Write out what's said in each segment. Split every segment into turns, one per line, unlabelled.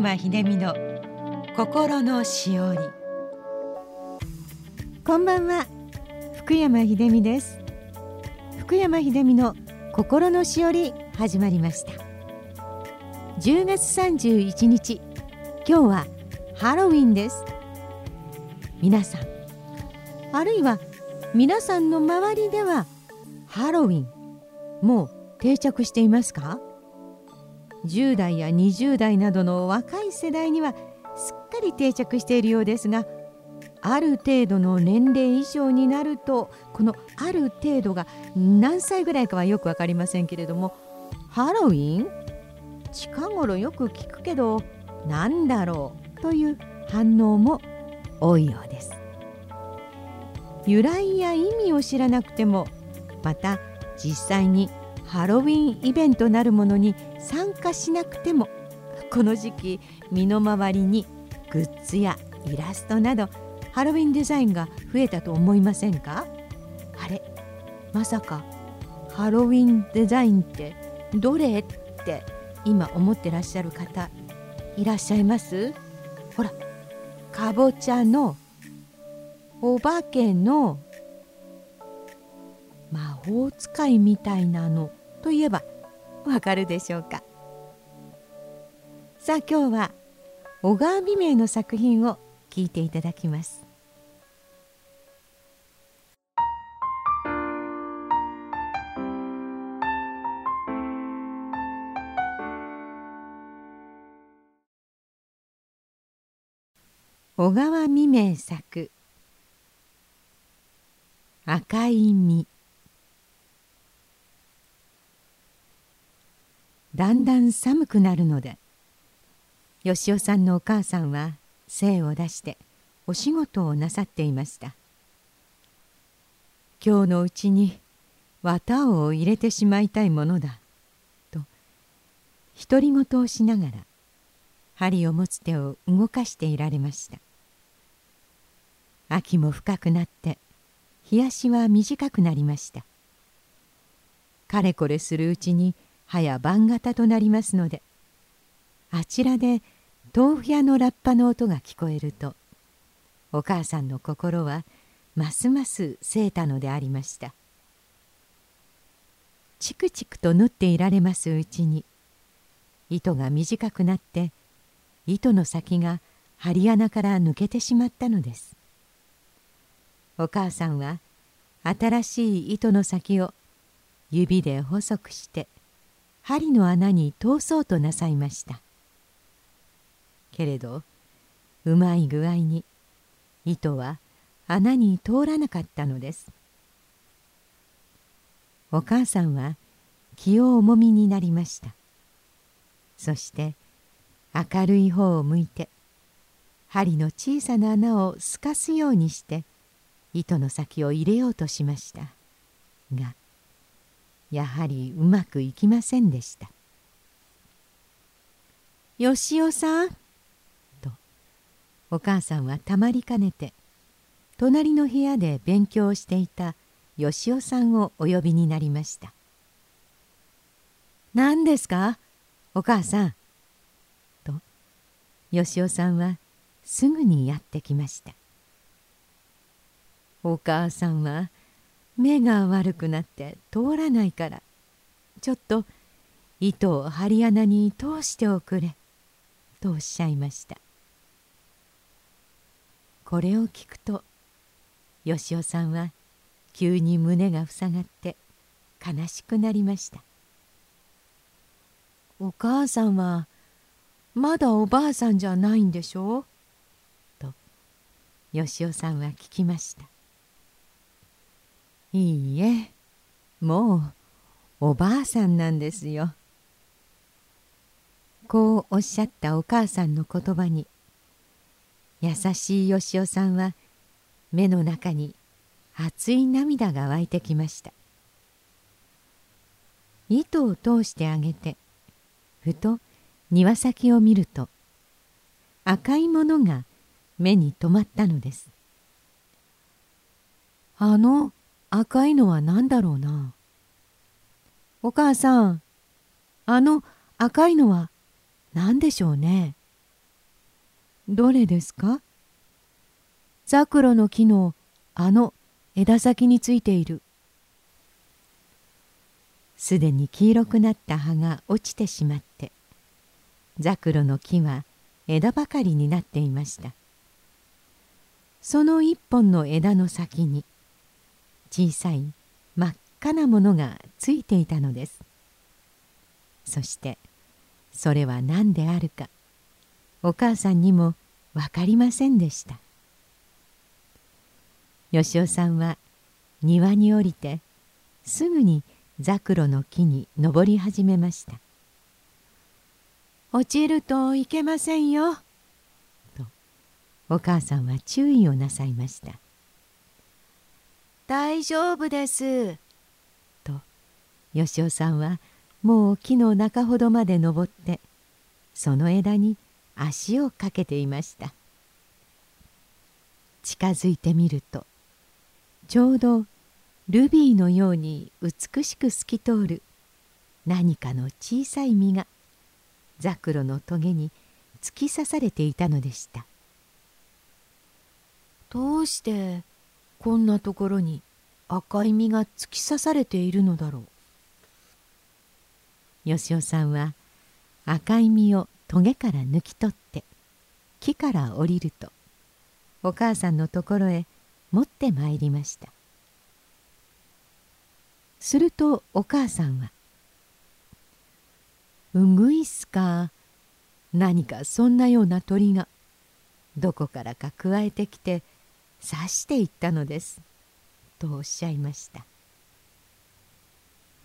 山秀美の心のしおりこんばんは。福山秀美です。福山秀美の心のしおり始まりました。10月31日今日はハロウィンです。皆さんあるいは皆さんの周りではハロウィンもう定着していますか？10代や20代などの若い世代にはすっかり定着しているようですがある程度の年齢以上になるとこのある程度が何歳ぐらいかはよく分かりませんけれどもハロウィン？近頃よく聞くけど何だろう？という反応も多いようです。由来や意味を知らなくてもまた実際にハロウィンイベントなるものに参加しなくてもこの時期身の回りにグッズやイラストなどハロウィンデザインが増えたと思いませんか？あれ？まさかハロウィンデザインってどれ？って今思ってらっしゃる方いらっしゃいます？ほらかぼちゃのお化けの魔法使いみたいなのといえばわかるでしょうか？さあ今日は小川美明の作品を聞いていただきます。小川未明作赤い実。だんだん寒くなるので。吉尾さんのお母さんは精を出してお仕事をなさっていました。今日のうちに綿を入れてしまいたいものだと独り言をしながら針を持つ手を動かしていられました。秋も深くなって日足は短くなりました。かれこれするうちに早晩型となりますのであちらで豆腐屋のラッパの音が聞こえるとお母さんの心はますますせいたのでありました。チクチクと縫っていられますうちに糸が短くなって糸の先が針穴から抜けてしまったのです。お母さんは新しい糸の先を指で細くして針の穴に通そうとなさいました。けれどうまい具合に糸は穴に通らなかったのです。お母さんは気を重みになりました。そして明るい方を向いて針の小さな穴を透かすようにして糸の先を入れようとしましたがやはりうまくいきませんでした「よしおさん」とお母さんはたまりかねて隣の部屋で勉強をしていたよしおさんをお呼びになりました「何ですか？お母さん」とよしおさんはすぐにやってきました。お母さんは目が悪くなって通らないから。ちょっと糸を針穴に通しておくれ」とおっしゃいました。これを聞くとよしおさんは急に胸が塞がって悲しくなりました「お母さんはまだおばあさんじゃないんでしょ?」とよしおさんは聞きましたいいえ。もうおばあさんなんですよ。こうおっしゃったお母さんの言葉に優しいよしおさんは目の中に熱い涙が湧いてきました。糸を通してあげてふと庭先を見ると赤いものが目に留まったのです。あの赤いのは何だろうな。お母さん、あの赤いのは何でしょうね。どれですか？ザクロの木のあの枝先についているすでに黄色くなった葉が落ちてしまってザクロの木は枝ばかりになっていましたその一本の枝の先に小さい真っ赤なものがついていたのです。そしてそれは何であるかお母さんにも分かりませんでした。吉尾さんは庭に降りてすぐにザクロの木に登り始めました。落ちるといけませんよとお母さんは注意をなさいました。大丈夫です。と吉尾さんはもう木の中ほどまで登ってその枝に足をかけていました。近づいてみるとちょうどルビーのように美しく透き通る何かの小さい実がザクロのトゲに突き刺されていたのでした。どうしてこんなところに赤い実が突き刺されているのだろう。吉尾さんは赤い実をトゲから抜き取って木から降りるとお母さんのところへ持ってまいりました。するとお母さんは「うぐいすか何かそんなような鳥がどこからかくわえてきて刺していったのです」とおっしゃいました。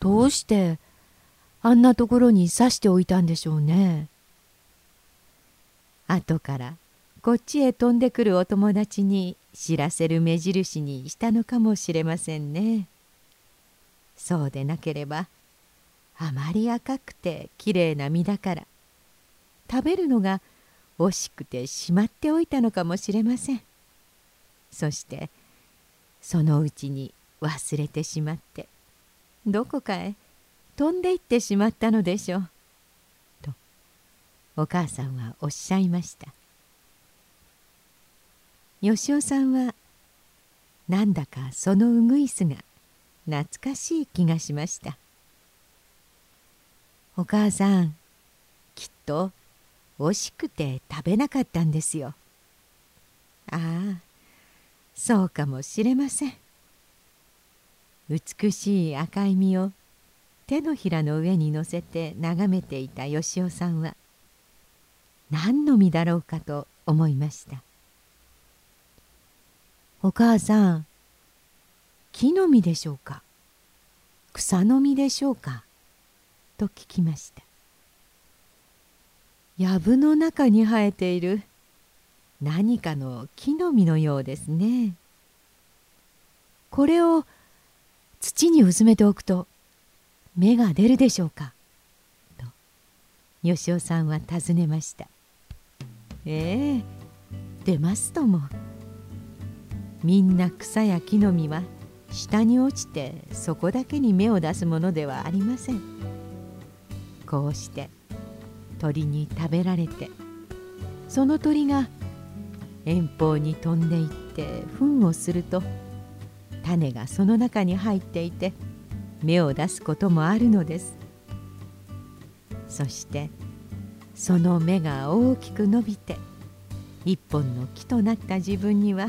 どうしてあんなところに刺しておいたんでしょうね。後からこっちへ飛んでくるお友達に知らせる目印にしたのかもしれませんね。そうでなければあまり赤くてきれいな実だから食べるのが惜しくてしまっておいたのかもしれませんそしてそのうちに忘れてしまってどこかへ飛んでいってしまったのでしょう」とお母さんはおっしゃいました。吉尾さんはなんだかそのウグイスが懐かしい気がしました。お母さんきっと惜しくて食べなかったんですよ。ああそうかもしれません。美しい赤い実を手のひらの上に乗せて眺めていた吉尾さんは何の実だろうかと思いました。お母さん木の実でしょうか？草の実でしょうか？と聞きました。藪の中に生えている何かの木の実のようですね。これを土にうずめておくと芽が出るでしょうか?」と吉尾さんは尋ねました「ええ出ますとも」みんな草や木の実は下に落ちてそこだけに芽を出すものではありません。こうして鳥に食べられてその鳥が遠方に飛んでいって糞をすると種がその中に入っていて芽を出すこともあるのです。そしてその芽が大きく伸びて一本の木となった自分には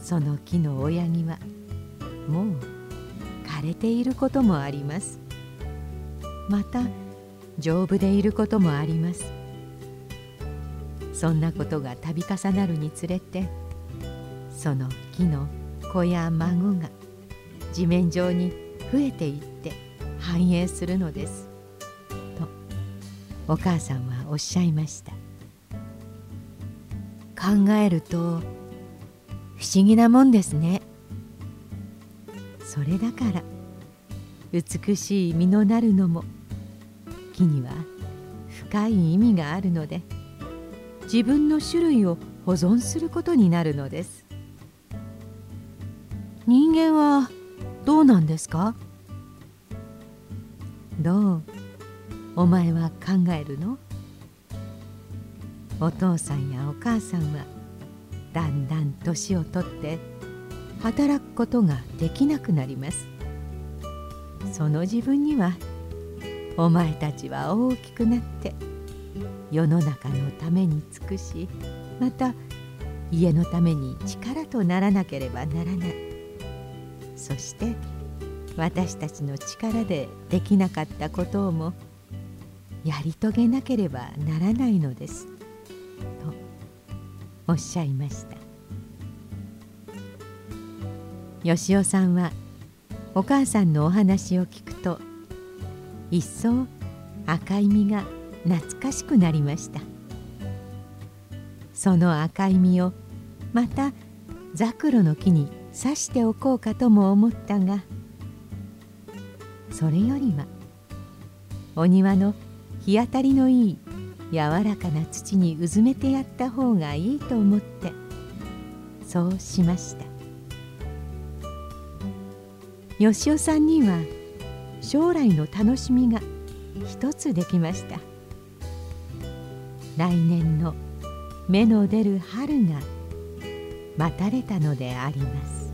その木の親木はもう枯れていることもあります。また丈夫でいることもあります。そんなことが度重なるにつれてその木の子や孫が地面上に増えていって繁栄するのです」とお母さんはおっしゃいました。考えると不思議なもんですね。それだから美しい実のなるのも木には深い意味があるので自分の種類を保存することになるのです。人間はどうなんですか？どう？お前は考えるの？お父さんやお母さんはだんだん年をとって働くことができなくなります。その自分にはお前たちは大きくなって世の中のために尽くしまた家のために力とならなければならない。そして私たちの力でできなかったことをもやり遂げなければならないのです。とおっしゃいました。吉尾さんはお母さんのお話を聞くと一層赤い実が懐かしくなりました。その赤い実をまたザクロの木に刺しておこうかとも思ったがそれよりはお庭の日当たりのいい柔らかな土にうずめてやった方がいいと思ってそうしました。吉尾さんには将来の楽しみが一つできました。来年の芽の出る春が待たれたのであります。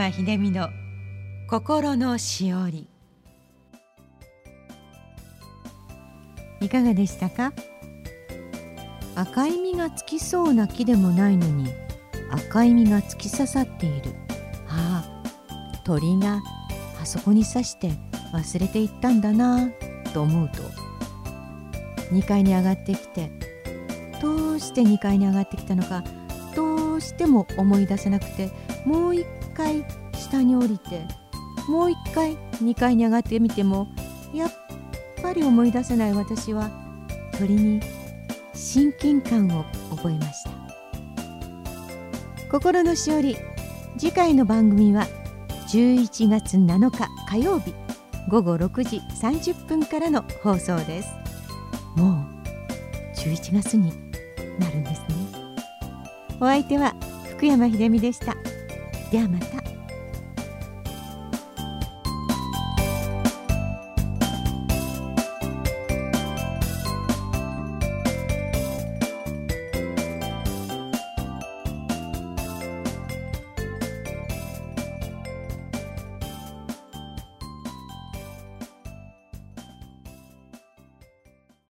山秀美の心のしおり。いかがでしたか？赤い実がつきそうな木でもないのに赤い実が突き刺さっている。ああ鳥があそこに刺して忘れていったんだなと思うと2階に上がってきてどうして2階に上がってきたのかどうしても思い出せなくてもう一回下に降りてもう一回2階に上がってみてもやっぱり思い出せない私は鳥に親近感を覚えました。心のしおり次回の番組は11月7日火曜日午後6時30分からの放送です。もう11月になるんですね。お相手は福山秀美でした。ではまた。